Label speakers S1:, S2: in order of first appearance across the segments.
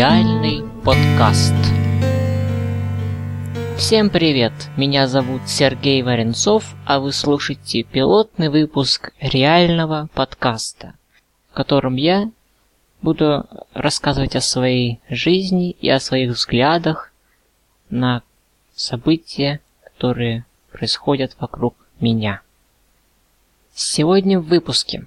S1: Реальный подкаст. Всем привет! Меня зовут Сергей Варенцов, а вы слушаете пилотный выпуск реального подкаста, в котором я буду рассказывать о своей жизни и о своих взглядах на события, которые происходят вокруг меня. Сегодня в выпуске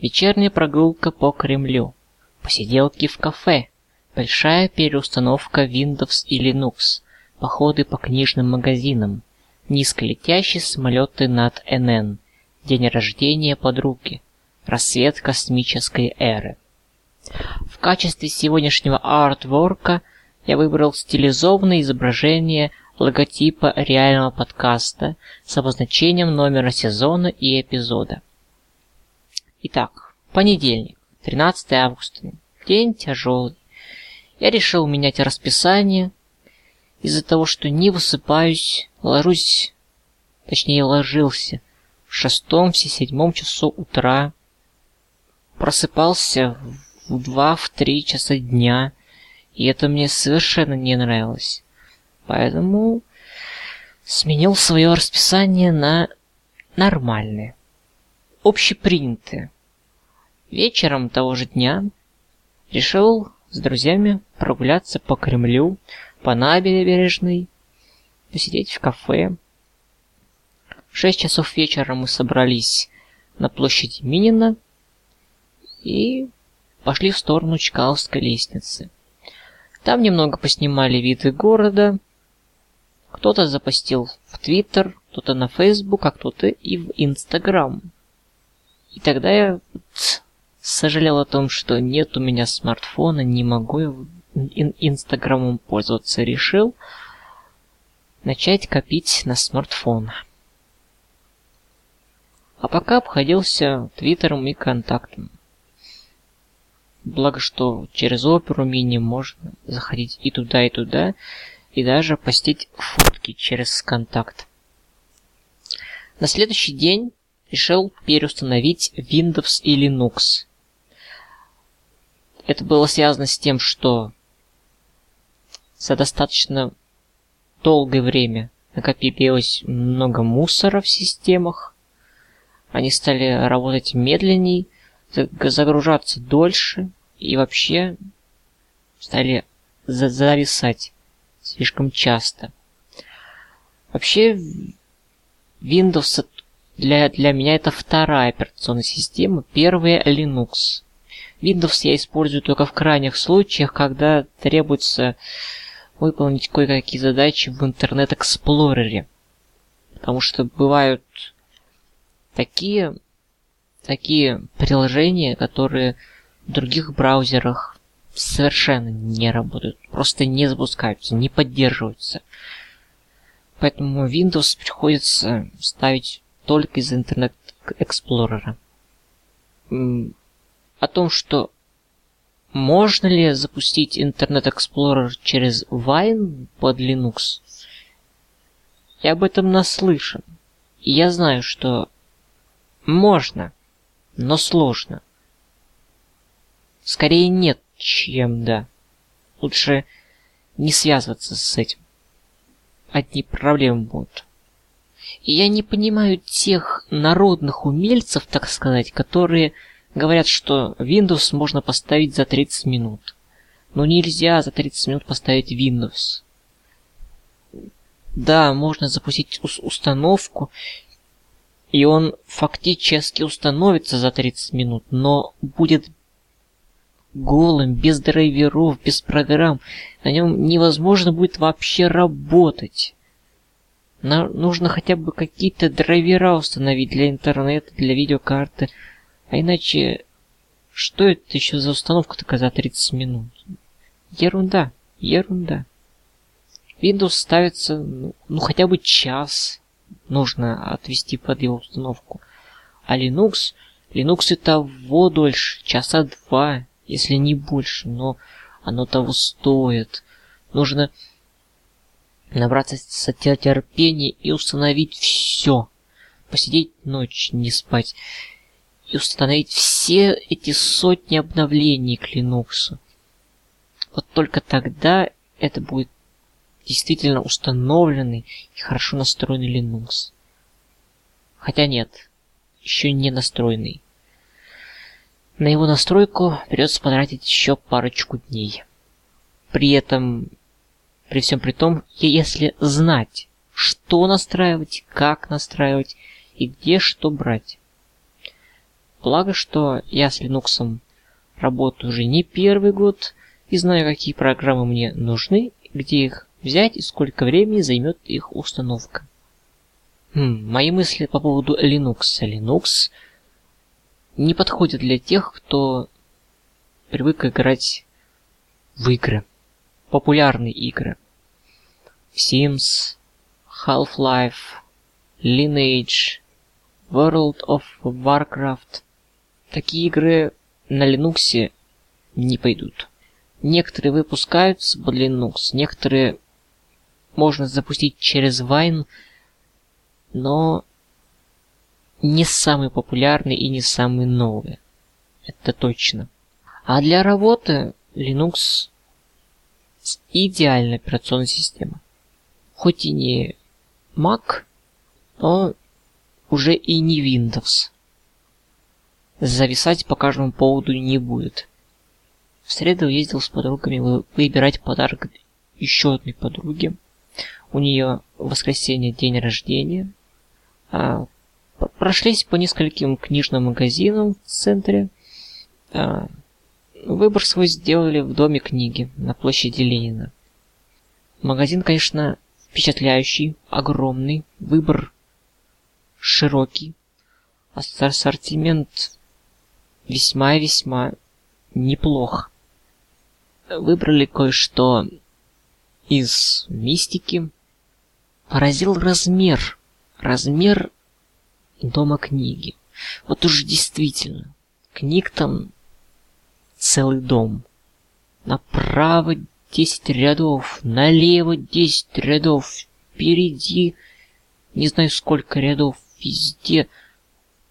S1: вечерняя прогулка по Кремлю, посиделки в кафе, большая переустановка Windows и Linux, походы по книжным магазинам, низколетящие самолеты над НН, день рождения подруги, рассвет космической эры. В качестве сегодняшнего артворка я выбрал стилизованное изображение логотипа реального подкаста с обозначением номера сезона и эпизода. Итак, понедельник, 13 августа. День тяжелый. Я решил менять расписание из-за того, что не высыпаюсь, ложусь, точнее ложился в шестом, в седьмом часу утра, просыпался в два, в три часа дня, и это мне совершенно не нравилось. Поэтому сменил свое расписание на нормальное, общепринятое. Вечером того же дня решил с друзьями прогуляться по Кремлю, по набережной, посидеть в кафе. В шесть часов вечера мы собрались на площади Минина и пошли в сторону Чкаловской лестницы. Там немного поснимали виды города, кто-то запостил в Твиттер, кто-то на Фейсбук, а кто-то и в Инстаграм. И тогда я сожалел о том, что нет у меня смартфона, не могу Инстаграмом пользоваться. Решил начать копить на смартфон. А пока обходился Твиттером и Контактом. Благо, что через Оперу Мини можно заходить и туда, и туда, и даже постить фотки через контакт. На следующий день решил переустановить Windows и Linux. Это было связано с тем, что за достаточно долгое время накопилось много мусора в системах. Они стали работать медленней, загружаться дольше и вообще стали зависать слишком часто. Вообще, Windows для, для меня это вторая операционная система, первая Linux. Windows я использую только в крайних случаях, когда требуется выполнить кое-какие задачи в Internet Explorer. Потому что бывают такие, такие приложения, которые в других браузерах совершенно не работают, просто не запускаются, не поддерживаются. Поэтому Windows приходится ставить только из Internet Explorer. О том, что можно ли запустить Internet Explorer через Wine под Linux, я об этом наслышан. И я знаю, что можно, но сложно. Скорее нет, чем да. Лучше не связываться с этим. Одни проблемы будут. И я не понимаю тех народных умельцев, так сказать, которые говорят, что Windows можно поставить за 30 минут. Но нельзя за 30 минут поставить Windows. Да, можно запустить установку, и он фактически установится за 30 минут, но будет голым, без драйверов, без программ. На нем невозможно будет вообще работать. На, нужно хотя бы какие-то драйвера установить для интернета, для видеокарты. А иначе, что это еще за установка такая за 30 минут? Ерунда, ерунда. Windows ставится, ну, ну хотя бы час нужно отвести под его установку. А Linux, Linux и того дольше, часа два если не больше, но оно того стоит. Нужно набраться терпения и установить все. Посидеть ночь, не спать. И установить все эти сотни обновлений к Linux. Вот только тогда это будет действительно установленный и хорошо настроенный Linux. Хотя нет, еще не настроенный. На его настройку придется потратить еще парочку дней. При этом, при всем при том, если знать, что настраивать, как настраивать и где что брать. Благо, что я с Linux работаю уже не первый год и знаю, какие программы мне нужны, где их взять и сколько времени займет их установка. Хм, мои мысли по поводу Linux. Linux не подходит для тех, кто привык играть в игры. Популярные игры. Sims, Half-Life, Lineage, World of Warcraft. Такие игры на Linux не пойдут. Некоторые выпускаются под Linux, некоторые можно запустить через Wine, но не самый популярный и не самый новый. Это точно. А для работы Linux идеальная операционная система. Хоть и не Mac, но уже и не Windows. Зависать по каждому поводу не будет. В среду ездил с подругами выбирать подарок еще одной подруге. У нее воскресенье день рождения. А, прошлись по нескольким книжным магазинам в центре. А, выбор свой сделали в Доме книги на площади Ленина. Магазин, конечно, впечатляющий, огромный, выбор широкий, ассортимент весьма-весьма неплох выбрали кое-что из мистики. Поразил размер. Размер дома книги. Вот уж действительно, книг там целый дом. Направо 10 рядов, налево 10 рядов, впереди не знаю сколько рядов, везде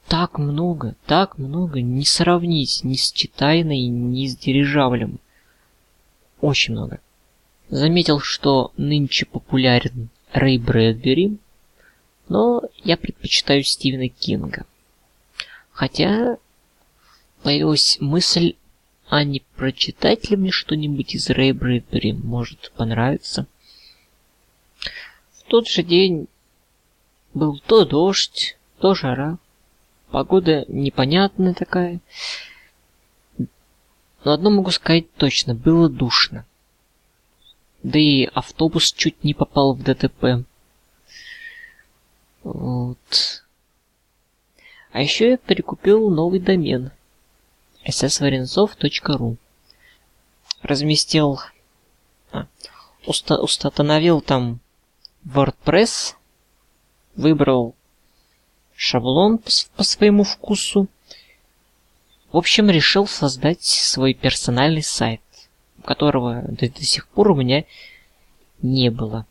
S1: так много, так много, не сравнить ни с читайной, ни с дирижаблем. Очень много. Заметил, что нынче популярен Рэй Брэдбери, но я предпочитаю Стивена Кинга. Хотя появилась мысль, а не прочитать ли мне что-нибудь из Рэй Брэдбери, может понравится. В тот же день был то дождь, то жара. Погода непонятная такая. Но одно могу сказать точно, было душно. Да и автобус чуть не попал в ДТП. Вот. А еще я перекупил новый домен ssvarenцов.ru Разместил... А, уста установил там WordPress, выбрал шаблон по, своему вкусу, в общем, решил создать свой персональный сайт, которого до, до сих пор у меня не было.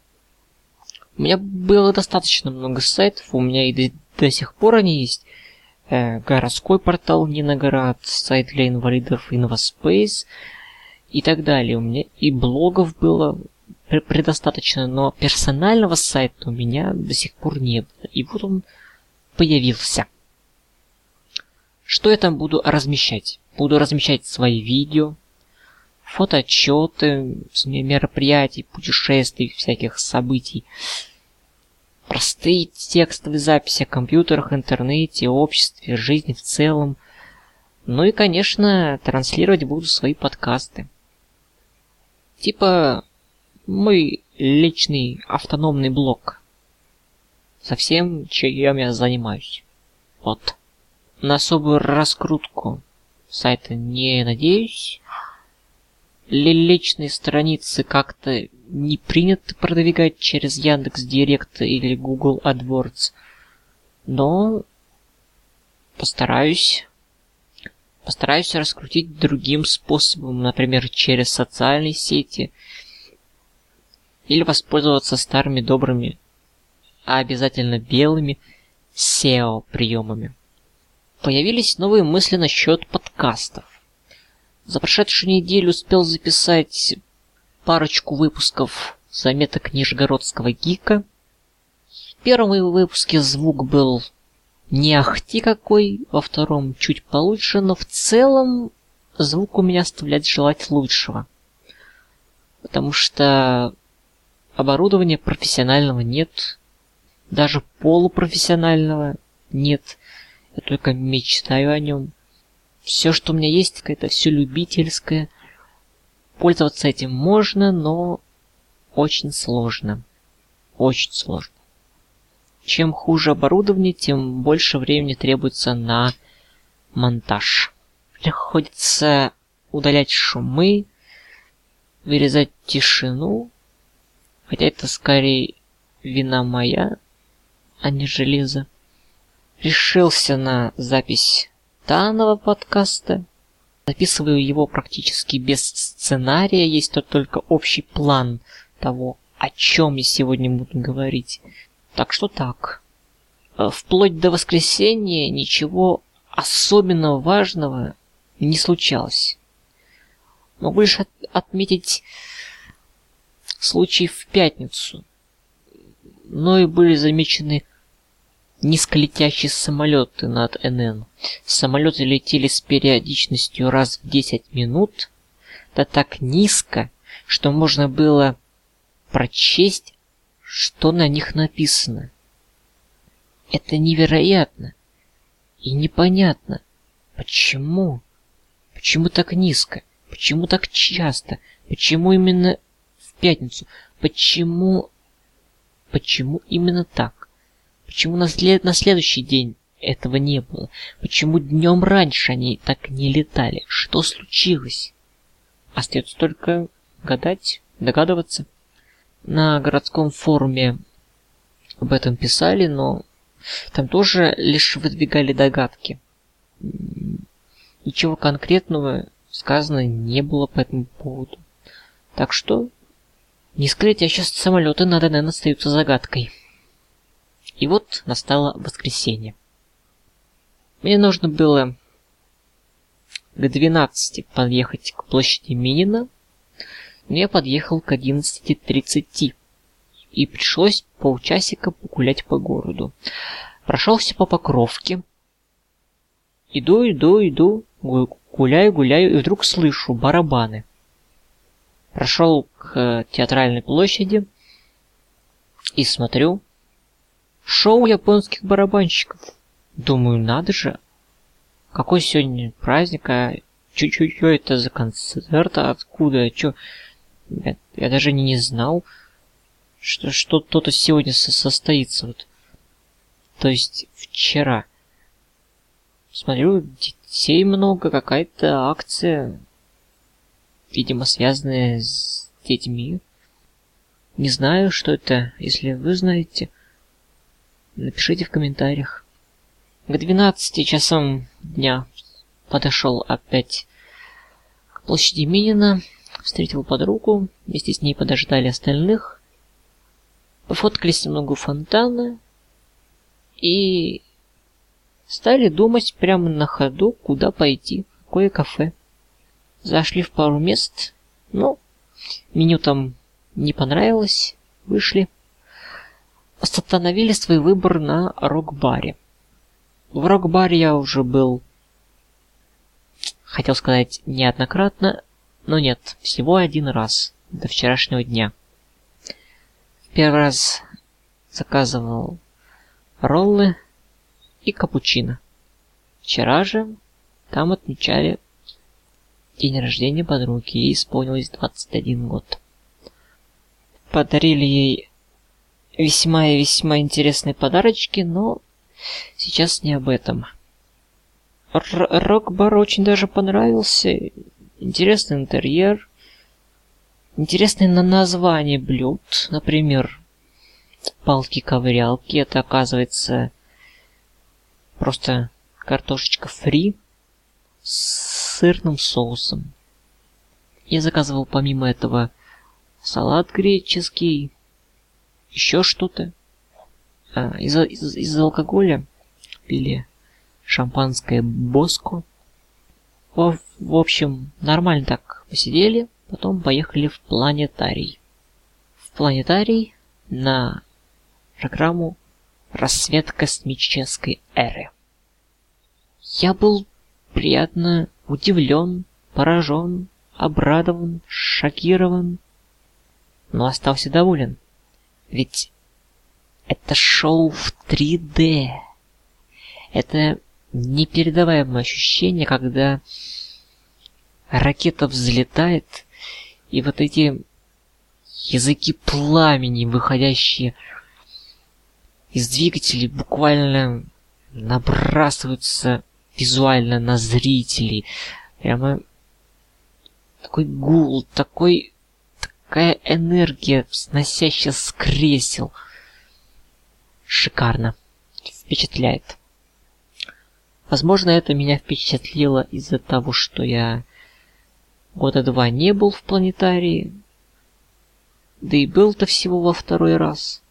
S1: У меня было достаточно много сайтов, у меня и до, до сих пор они есть. Э, городской портал Ниноград, сайт для инвалидов InvaSpace и так далее. У меня и блогов было предостаточно, но персонального сайта у меня до сих пор не было. И вот он появился. Что я там буду размещать? Буду размещать свои видео, фотоотчеты с мероприятий, путешествий, всяких событий, простые текстовые записи о компьютерах, интернете, обществе, жизни в целом. Ну и, конечно, транслировать буду свои подкасты. Типа мой личный автономный блог. Со всем, чем я занимаюсь. Вот на особую раскрутку сайта не надеюсь. Личные страницы как-то не принято продвигать через Яндекс Директ или Google AdWords. Но постараюсь постараюсь раскрутить другим способом, например, через социальные сети или воспользоваться старыми добрыми, а обязательно белыми SEO приемами появились новые мысли насчет подкастов. За прошедшую неделю успел записать парочку выпусков заметок Нижегородского гика. В первом выпуске звук был не ахти какой, во втором чуть получше, но в целом звук у меня оставляет желать лучшего. Потому что оборудования профессионального нет, даже полупрофессионального нет. Я только мечтаю о нем. Все, что у меня есть, это все любительское. Пользоваться этим можно, но очень сложно. Очень сложно. Чем хуже оборудование, тем больше времени требуется на монтаж. Приходится удалять шумы, вырезать тишину, хотя это скорее вина моя, а не железо. Решился на запись данного подкаста. Записываю его практически без сценария, есть тут только общий план того, о чем я сегодня буду говорить. Так что так. Э, вплоть до воскресенья ничего особенно важного не случалось. Могу лишь от отметить случай в пятницу. Но и были замечены низколетящие самолеты над НН. Самолеты летели с периодичностью раз в 10 минут, да так низко, что можно было прочесть, что на них написано. Это невероятно и непонятно. Почему? Почему так низко? Почему так часто? Почему именно в пятницу? Почему... Почему именно так? Почему на, след... на следующий день этого не было? Почему днем раньше они так не летали? Что случилось? Остается только гадать, догадываться. На городском форуме об этом писали, но там тоже лишь выдвигали догадки. Ничего конкретного сказано не было по этому поводу. Так что не скрыть, а сейчас самолеты надо, наверное, остаются загадкой. И вот настало воскресенье. Мне нужно было к 12 подъехать к площади Минина, но я подъехал к 11.30 и пришлось полчасика погулять по городу. Прошелся по Покровке. Иду, иду, иду, гуляю, гуляю, и вдруг слышу барабаны. Прошел к театральной площади и смотрю. Шоу японских барабанщиков. Думаю, надо же. Какой сегодня праздник, а чуть-чуть это за концерт, а откуда, чё? Я, я даже не знал, что что-то сегодня со состоится. Вот. То есть вчера. Смотрю, детей много, какая-то акция, видимо, связанная с детьми. Не знаю, что это. Если вы знаете, напишите в комментариях. К 12 часам дня подошел опять к площади Минина, встретил подругу, вместе с ней подождали остальных, пофоткались немного у фонтана и стали думать прямо на ходу, куда пойти, в какое кафе. Зашли в пару мест, ну, меню там не понравилось, вышли. Остановили свой выбор на рок-баре. В рок-баре я уже был, хотел сказать, неоднократно, но нет, всего один раз, до вчерашнего дня. Первый раз заказывал роллы и капучино. Вчера же там отмечали день рождения подруги, ей исполнилось 21 год. Подарили ей весьма и весьма интересные подарочки, но сейчас не об этом. Рок-бар очень даже понравился. Интересный интерьер. Интересное на название блюд. Например, палки-ковырялки. Это оказывается просто картошечка фри с сырным соусом. Я заказывал помимо этого салат греческий, еще что-то. А, из, из, из алкоголя пили шампанское Боско. Во В общем, нормально так посидели, потом поехали в планетарий. В планетарий на программу «Рассвет космической эры». Я был приятно удивлен, поражен, обрадован, шокирован, но остался доволен. Ведь это шоу в 3D. Это непередаваемое ощущение, когда ракета взлетает, и вот эти языки пламени, выходящие из двигателей, буквально набрасываются визуально на зрителей. Прямо такой гул, такой такая энергия, сносящая с кресел. Шикарно. Впечатляет. Возможно, это меня впечатлило из-за того, что я года два не был в планетарии, да и был-то всего во второй раз.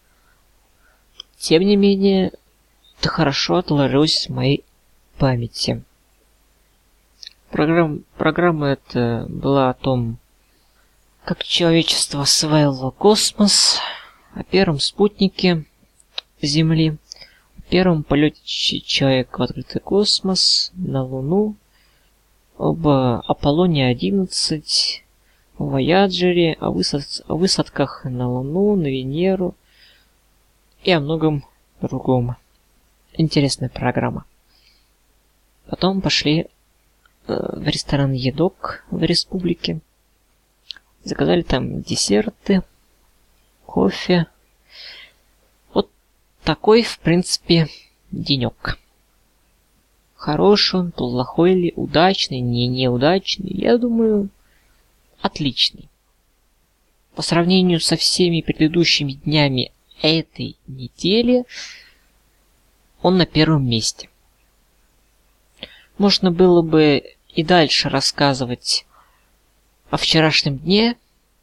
S1: Тем не менее, это хорошо отложилось в моей памяти. Программ, программа эта была о том, как человечество осваивало космос, о первом спутнике Земли, о первом полете человека в открытый космос, на Луну, об Аполлоне-11, о Вояджере, о, высад... о высадках на Луну, на Венеру и о многом другом. Интересная программа. Потом пошли э, в ресторан Едок в республике. Заказали там десерты, кофе. Вот такой, в принципе, денек. Хороший он, плохой ли, удачный, не неудачный, я думаю, отличный. По сравнению со всеми предыдущими днями этой недели, он на первом месте. Можно было бы и дальше рассказывать о вчерашнем дне,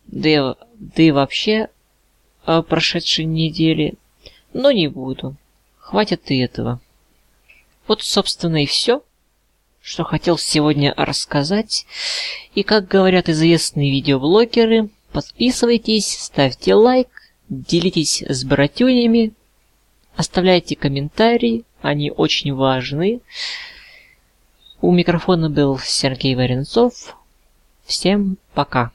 S1: да и, да и вообще о прошедшей неделе, но не буду. Хватит и этого. Вот, собственно, и все, что хотел сегодня рассказать. И, как говорят известные видеоблогеры, подписывайтесь, ставьте лайк, делитесь с братюнями, оставляйте комментарии, они очень важны. У микрофона был Сергей Варенцов. Всем пока.